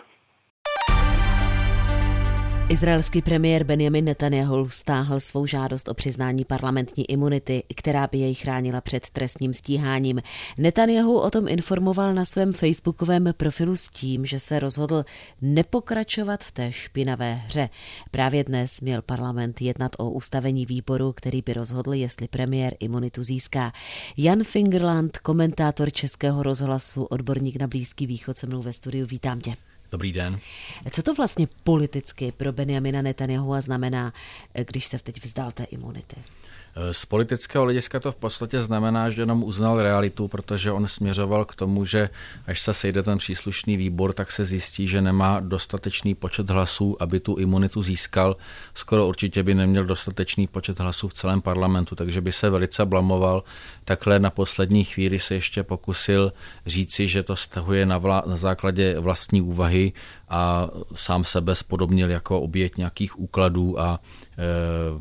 Izraelský premiér Benjamin Netanyahu stáhl svou žádost o přiznání parlamentní imunity, která by jej chránila před trestním stíháním. Netanyahu o tom informoval na svém facebookovém profilu s tím, že se rozhodl nepokračovat v té špinavé hře. Právě dnes měl parlament jednat o ustavení výboru, který by rozhodl, jestli premiér imunitu získá. Jan Fingerland, komentátor Českého rozhlasu, odborník na Blízký východ se mnou ve studiu. Vítám tě. Dobrý den. Co to vlastně politicky pro Benjamina Netanyahu znamená, když se teď vzdal té imunity? Z politického hlediska to v podstatě znamená, že jenom uznal realitu, protože on směřoval k tomu, že až se sejde ten příslušný výbor, tak se zjistí, že nemá dostatečný počet hlasů, aby tu imunitu získal. Skoro určitě by neměl dostatečný počet hlasů v celém parlamentu, takže by se velice blamoval. Takhle na poslední chvíli se ještě pokusil říci, že to stahuje na, vla- na základě vlastní úvahy a sám sebe spodobnil jako oběť nějakých úkladů a e,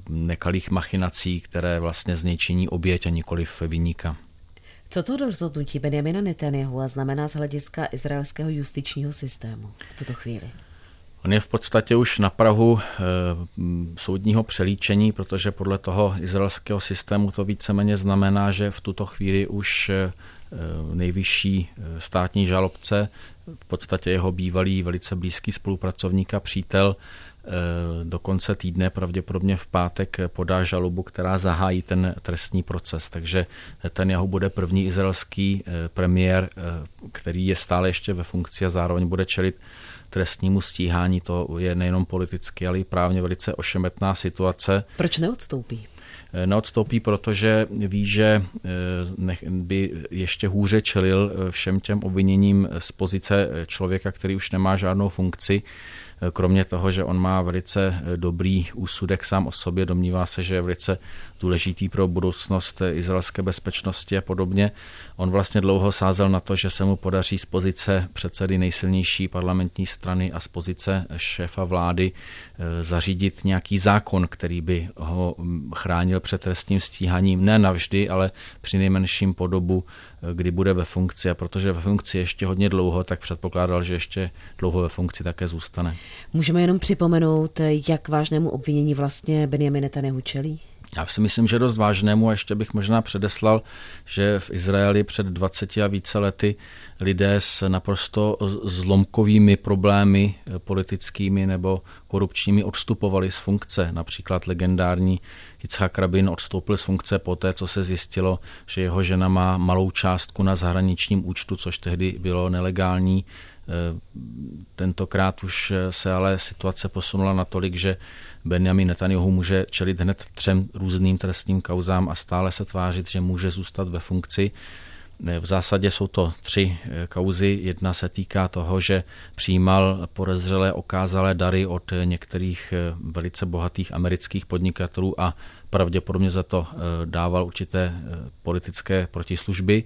nekalých machinací, které vlastně zničení oběť a nikoliv vyníka. Co to rozhodnutí Benjamina Netanyahu a znamená z hlediska izraelského justičního systému v tuto chvíli? On je v podstatě už na Prahu e, soudního přelíčení, protože podle toho izraelského systému to víceméně znamená, že v tuto chvíli už e, nejvyšší státní žalobce, v podstatě jeho bývalý velice blízký spolupracovník a přítel, do konce týdne, pravděpodobně v pátek, podá žalobu, která zahájí ten trestní proces. Takže ten jeho bude první izraelský premiér, který je stále ještě ve funkci a zároveň bude čelit trestnímu stíhání. To je nejenom politicky, ale i právně velice ošemetná situace. Proč neodstoupí? Neodstoupí, protože ví, že by ještě hůře čelil všem těm obviněním z pozice člověka, který už nemá žádnou funkci. Kromě toho, že on má velice dobrý úsudek sám o sobě, domnívá se, že je velice důležitý pro budoucnost izraelské bezpečnosti a podobně. On vlastně dlouho sázel na to, že se mu podaří z pozice předsedy nejsilnější parlamentní strany a z pozice šéfa vlády zařídit nějaký zákon, který by ho chránil před trestním stíhaním, ne navždy, ale při nejmenším po dobu, kdy bude ve funkci. A protože ve funkci ještě hodně dlouho, tak předpokládal, že ještě dlouho ve funkci také zůstane. Můžeme jenom připomenout, jak vážnému obvinění vlastně Benjamin Netanyahu čelí? Já si myslím, že dost vážnému a ještě bych možná předeslal, že v Izraeli před 20 a více lety lidé s naprosto zlomkovými problémy politickými nebo korupčními odstupovali z funkce. Například legendární Yitzhak Rabin odstoupil z funkce poté, co se zjistilo, že jeho žena má malou částku na zahraničním účtu, což tehdy bylo nelegální. Tentokrát už se ale situace posunula natolik, že Benjamin Netanyahu může čelit hned třem různým trestním kauzám a stále se tvářit, že může zůstat ve funkci. V zásadě jsou to tři kauzy. Jedna se týká toho, že přijímal podezřelé okázalé dary od některých velice bohatých amerických podnikatelů a pravděpodobně za to dával určité politické protislužby.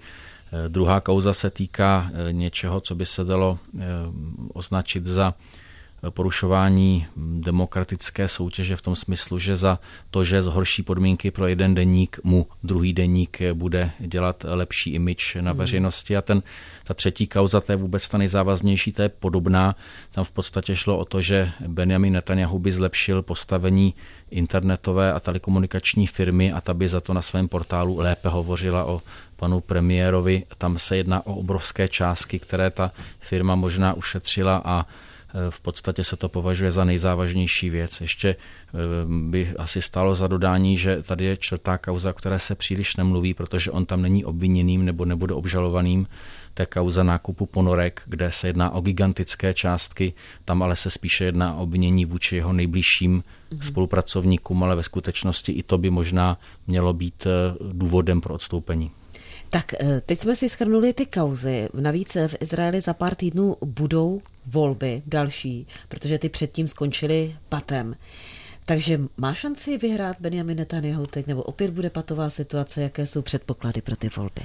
Druhá kauza se týká něčeho, co by se dalo označit za porušování demokratické soutěže v tom smyslu, že za to, že zhorší podmínky pro jeden deník, mu druhý deník bude dělat lepší imič na veřejnosti. A ten, ta třetí kauza, to je vůbec ta nejzávaznější, to je podobná. Tam v podstatě šlo o to, že Benjamin Netanyahu by zlepšil postavení internetové a telekomunikační firmy a ta by za to na svém portálu lépe hovořila o panu premiérovi. Tam se jedná o obrovské částky, které ta firma možná ušetřila a v podstatě se to považuje za nejzávažnější věc. Ještě by asi stalo za dodání, že tady je čtvrtá kauza, o které se příliš nemluví, protože on tam není obviněným nebo nebude obžalovaným. To je kauza nákupu ponorek, kde se jedná o gigantické částky, tam ale se spíše jedná o obvinění vůči jeho nejbližším mm-hmm. spolupracovníkům, ale ve skutečnosti i to by možná mělo být důvodem pro odstoupení. Tak teď jsme si schrnuli ty kauzy. Navíc v Izraeli za pár týdnů budou volby další, protože ty předtím skončily patem. Takže má šanci vyhrát Benjamin Netanyahu teď, nebo opět bude patová situace, jaké jsou předpoklady pro ty volby?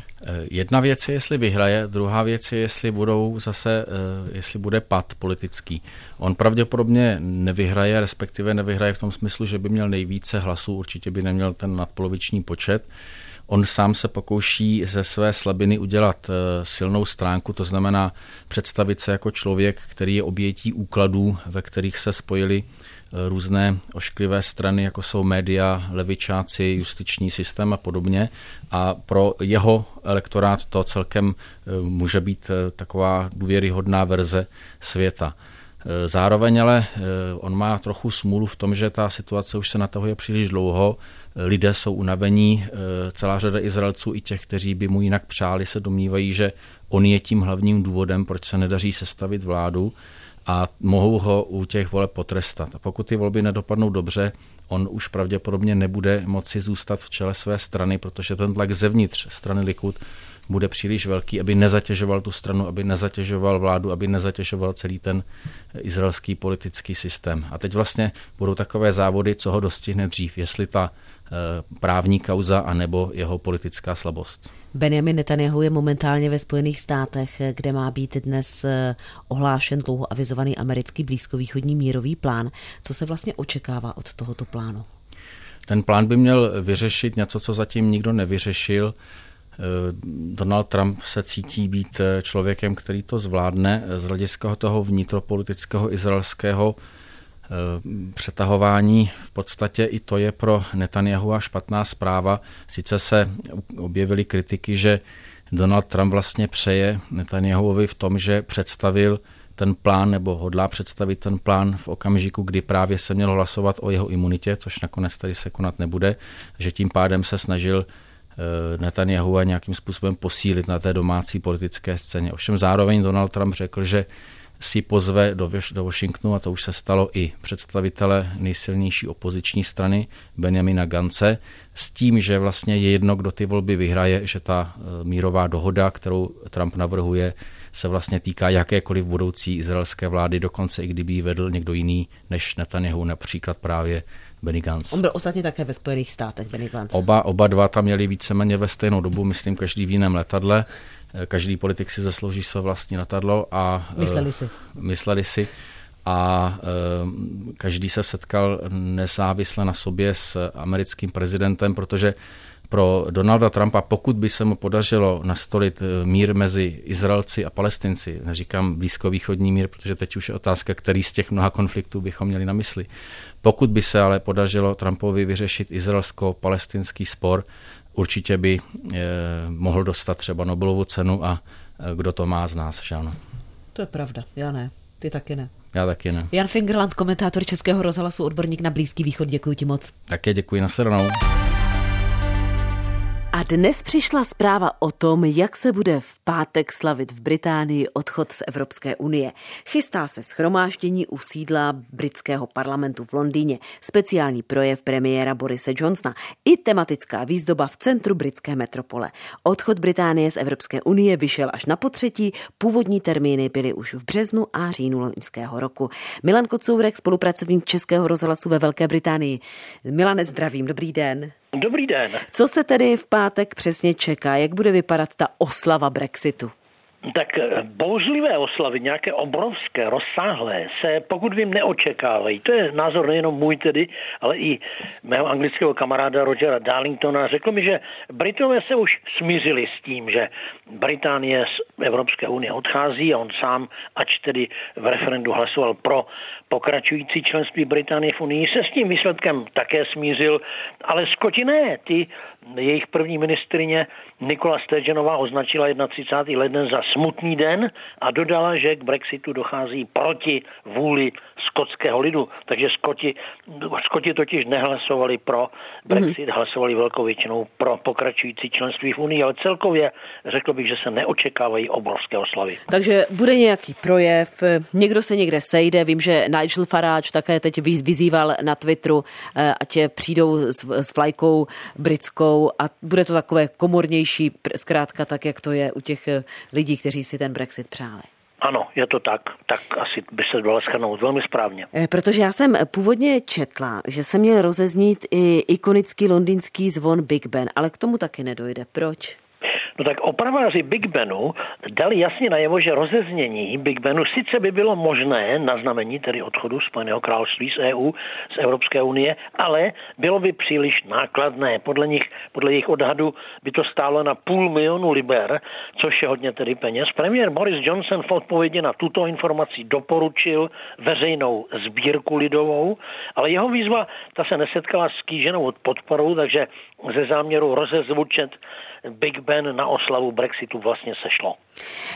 Jedna věc je, jestli vyhraje, druhá věc je, jestli budou zase, jestli bude pad politický. On pravděpodobně nevyhraje, respektive nevyhraje v tom smyslu, že by měl nejvíce hlasů, určitě by neměl ten nadpoloviční počet. On sám se pokouší ze své slabiny udělat silnou stránku, to znamená představit se jako člověk, který je obětí úkladů, ve kterých se spojili různé ošklivé strany, jako jsou média, levičáci, justiční systém a podobně. A pro jeho elektorát to celkem může být taková důvěryhodná verze světa. Zároveň ale on má trochu smůlu v tom, že ta situace už se natahuje příliš dlouho. Lidé jsou unavení, celá řada Izraelců i těch, kteří by mu jinak přáli, se domnívají, že on je tím hlavním důvodem, proč se nedaří sestavit vládu a mohou ho u těch voleb potrestat. A pokud ty volby nedopadnou dobře, on už pravděpodobně nebude moci zůstat v čele své strany, protože ten tlak zevnitř strany Likud bude příliš velký, aby nezatěžoval tu stranu, aby nezatěžoval vládu, aby nezatěžoval celý ten izraelský politický systém. A teď vlastně budou takové závody, co ho dostihne dřív, jestli ta eh, právní kauza anebo jeho politická slabost. Benjamin Netanyahu je momentálně ve Spojených státech, kde má být dnes eh, ohlášen dlouho avizovaný americký blízkovýchodní mírový plán. Co se vlastně očekává od tohoto plánu? Ten plán by měl vyřešit něco, co zatím nikdo nevyřešil. Eh, Donald Trump se cítí být eh, člověkem, který to zvládne z hlediska toho vnitropolitického izraelského Eh, přetahování. V podstatě i to je pro Netanyahu a špatná zpráva. Sice se objevily kritiky, že Donald Trump vlastně přeje Netanyahuovi v tom, že představil ten plán nebo hodlá představit ten plán v okamžiku, kdy právě se mělo hlasovat o jeho imunitě, což nakonec tady se konat nebude, že tím pádem se snažil eh, Netanyahu a nějakým způsobem posílit na té domácí politické scéně. Ovšem zároveň Donald Trump řekl, že si pozve do, do Washingtonu, a to už se stalo i představitele nejsilnější opoziční strany Benjamina Gance, s tím, že vlastně je jedno, kdo ty volby vyhraje, že ta e, mírová dohoda, kterou Trump navrhuje, se vlastně týká jakékoliv budoucí izraelské vlády, dokonce i kdyby ji vedl někdo jiný než Netanyahu, například právě Benny Gantz. On byl ostatně také ve Spojených státech, Benny Gantz. Oba, oba dva tam měli víceméně ve stejnou dobu, myslím, každý v jiném letadle. Eh, každý politik si zaslouží své vlastní letadlo a eh, mysleli si. Mysleli si a eh, každý se setkal nezávisle na sobě s americkým prezidentem, protože pro Donalda Trumpa, pokud by se mu podařilo nastolit mír mezi Izraelci a Palestinci, neříkám blízkovýchodní mír, protože teď už je otázka, který z těch mnoha konfliktů bychom měli na mysli. Pokud by se ale podařilo Trumpovi vyřešit izraelsko-palestinský spor, určitě by eh, mohl dostat třeba Nobelovu cenu a eh, kdo to má z nás, že ano. To je pravda, já ne, ty taky ne. Já taky ne. Jan Fingerland, komentátor Českého rozhlasu, odborník na Blízký východ, děkuji ti moc. Také děkuji, na srnou. A dnes přišla zpráva o tom, jak se bude v pátek slavit v Británii odchod z Evropské unie. Chystá se schromáždění u sídla britského parlamentu v Londýně, speciální projev premiéra Borise Johnsona i tematická výzdoba v centru britské metropole. Odchod Británie z Evropské unie vyšel až na potřetí, původní termíny byly už v březnu a říjnu loňského roku. Milan Kocourek, spolupracovník Českého rozhlasu ve Velké Británii. Milane, zdravím, dobrý den. Dobrý den. Co se tedy v pátek přesně čeká? Jak bude vypadat ta oslava Brexitu? Tak eh, bouřlivé oslavy, nějaké obrovské, rozsáhlé, se pokud vím neočekávají. To je názor nejenom můj tedy, ale i mého anglického kamaráda Rogera Darlingtona. Řekl mi, že Britové se už smířili s tím, že Británie z Evropské unie odchází a on sám, ač tedy v referendu hlasoval pro pokračující členství Británie v Unii, se s tím výsledkem také smířil, ale Skoti ne. Ty jejich první ministrině Nikola Sturgeonová označila 31. leden za smutný den a dodala, že k Brexitu dochází proti vůli skotského lidu. Takže Skoti, Skoti totiž nehlasovali pro Brexit, mm-hmm. hlasovali velkou většinou pro pokračující členství v Unii, ale celkově řekl bych, že se neočekávají obrovské oslavy. Takže bude nějaký projev, někdo se někde sejde, vím, že Nigel Farage také teď vyzýval na Twitteru, eh, ať přijdou s, s vlajkou britskou a bude to takové komornější, zkrátka tak, jak to je u těch eh, lidí, kteří si ten Brexit přáli. Ano, je to tak. Tak asi by se dalo schrnout velmi správně. Eh, protože já jsem původně četla, že se měl rozeznít i ikonický londýnský zvon Big Ben, ale k tomu taky nedojde. Proč? No tak opraváři Big Benu dali jasně najevo, že rozeznění Big Benu sice by bylo možné na znamení tedy odchodu Spojeného království z EU, z Evropské unie, ale bylo by příliš nákladné. Podle nich, podle jejich odhadu by to stálo na půl milionu liber, což je hodně tedy peněz. Premiér Boris Johnson v odpovědi na tuto informaci doporučil veřejnou sbírku lidovou, ale jeho výzva ta se nesetkala s kýženou podporou, takže ze záměru rozezvučet Big Ben na oslavu Brexitu vlastně sešlo.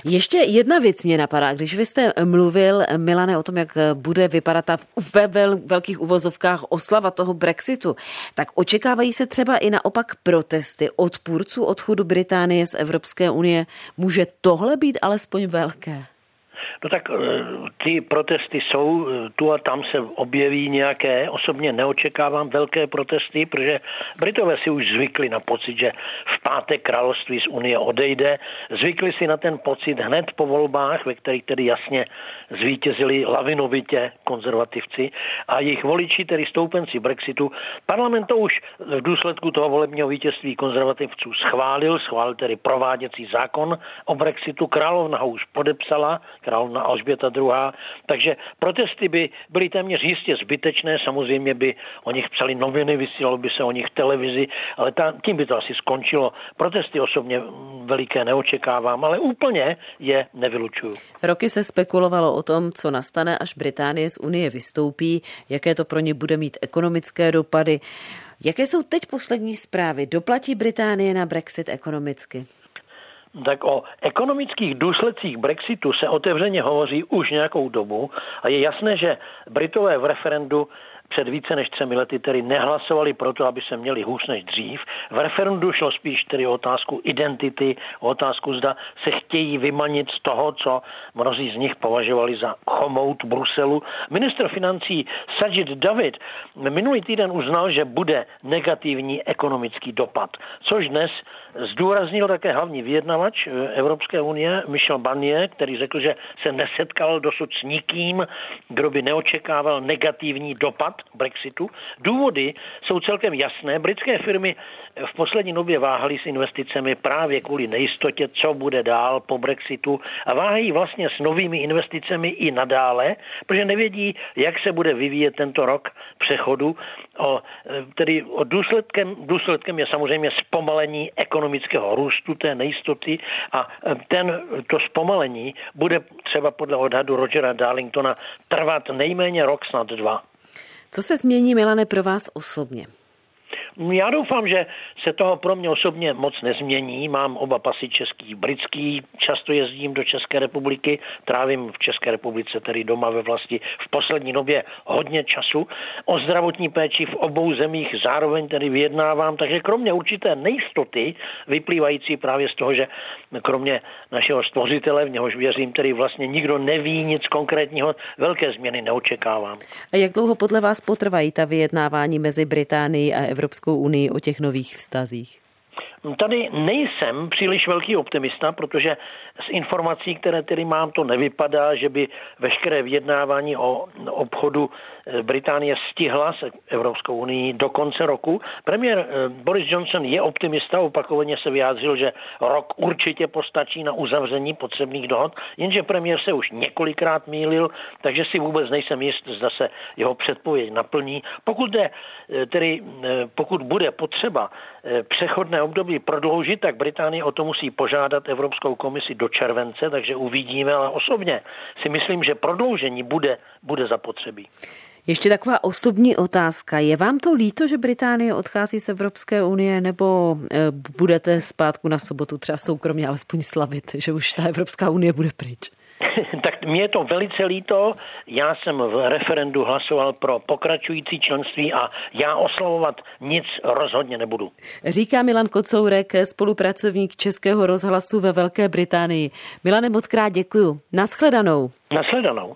Ještě jedna věc mě napadá. Když vy jste mluvil, Milane, o tom, jak bude vypadat ta ve velkých uvozovkách oslava toho Brexitu, tak očekávají se třeba i naopak protesty odpůrců odchodu Británie z Evropské unie. Může tohle být alespoň velké? No tak eh, ty protesty jsou, eh, tu a tam se objeví nějaké, osobně neočekávám velké protesty, protože Britové si už zvykli na pocit, že v páté království z Unie odejde, zvykli si na ten pocit hned po volbách, ve kterých tedy jasně zvítězili lavinovitě konzervativci a jejich voliči, tedy stoupenci Brexitu. Parlament to už v důsledku toho volebního vítězství konzervativců schválil, schválil tedy prováděcí zákon o Brexitu. Královna ho už podepsala, královna Alžběta II. Takže protesty by byly téměř jistě zbytečné, samozřejmě by o nich psali noviny, vysílalo by se o nich televizi, ale ta, tím by to asi skončilo. Protesty osobně veliké neočekávám, ale úplně je nevylučuju. Roky se spekulovalo o tom, co nastane, až Británie z Unie vystoupí, jaké to pro ně bude mít ekonomické dopady. Jaké jsou teď poslední zprávy? Doplatí Británie na Brexit ekonomicky? Tak o ekonomických důsledcích Brexitu se otevřeně hovoří už nějakou dobu a je jasné, že Britové v referendu před více než třemi lety tedy nehlasovali proto, aby se měli hůř než dřív. V referendu šlo spíš tedy o otázku identity, o otázku, zda se chtějí vymanit z toho, co mnozí z nich považovali za chomout Bruselu. Minister financí Sajid David minulý týden uznal, že bude negativní ekonomický dopad, což dnes zdůraznil také hlavní vyjednavač eh, Evropské unie Michel Barnier, který řekl, že se nesetkal dosud s nikým, kdo by neočekával negativní dopad Brexitu. Důvody jsou celkem jasné. Britské firmy v poslední době váhaly s investicemi právě kvůli nejistotě, co bude dál po Brexitu a váhají vlastně s novými investicemi i nadále, protože nevědí, jak se bude vyvíjet tento rok přechodu. O, tedy o důsledkem, důsledkem je samozřejmě zpomalení ekonomického růstu té nejistoty a ten, to zpomalení bude třeba podle odhadu Rogera Darlingtona trvat nejméně rok, snad dva. Co se změní, Milane, pro vás osobně? Já doufám, že se toho pro mě osobně moc nezmění. Mám oba pasy český, britský, často jezdím do České republiky, trávím v České republice, tedy doma ve vlasti v poslední době hodně času. O zdravotní péči v obou zemích zároveň tedy vyjednávám, takže kromě určité nejistoty, vyplývající právě z toho, že kromě našeho stvořitele, v něhož věřím, tedy vlastně nikdo neví nic konkrétního, velké změny neočekávám. A jak dlouho podle vás potrvají ta vyjednávání mezi Británií a Evropskou Evropskou unii o těch nových vztazích? Tady nejsem příliš velký optimista, protože z informací, které tedy mám, to nevypadá, že by veškeré vyjednávání o obchodu Británie stihla se Evropskou unii do konce roku. Premiér eh, Boris Johnson je optimista, opakovaně se vyjádřil, že rok určitě postačí na uzavření potřebných dohod, jenže premiér se už několikrát mýlil, takže si vůbec nejsem jist, zda se jeho předpověď naplní. Pokud, jde, eh, tedy, pokud bude potřeba přechodné období prodloužit, tak Británie o to musí požádat Evropskou komisi do července, takže uvidíme, ale osobně si myslím, že prodloužení bude, bude zapotřebí. Ještě taková osobní otázka. Je vám to líto, že Británie odchází z Evropské unie, nebo eh, budete zpátku na sobotu třeba soukromně alespoň slavit, že už ta Evropská unie bude pryč? [laughs] tak mě je to velice líto. Já jsem v referendu hlasoval pro pokračující členství a já oslavovat nic rozhodně nebudu. Říká Milan Kocourek, spolupracovník Českého rozhlasu ve Velké Británii. Milane, moc krát děkuju. Naschledanou. Nasledanou.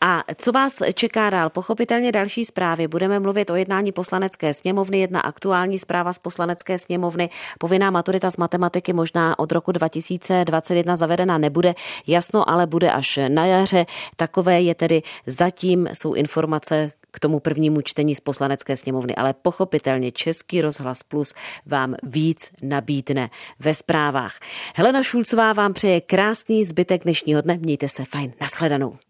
A co vás čeká dál? Pochopitelně další zprávy. Budeme mluvit o jednání poslanecké sněmovny, jedna aktuální zpráva z poslanecké sněmovny. Povinná maturita z matematiky možná od roku 2021 zavedena nebude. Jasno ale bude až na jaře. Takové je tedy zatím jsou informace, k tomu prvnímu čtení z poslanecké sněmovny, ale pochopitelně Český rozhlas Plus vám víc nabídne ve zprávách. Helena Šulcová vám přeje krásný zbytek dnešního dne. Mějte se fajn. Naschledanou.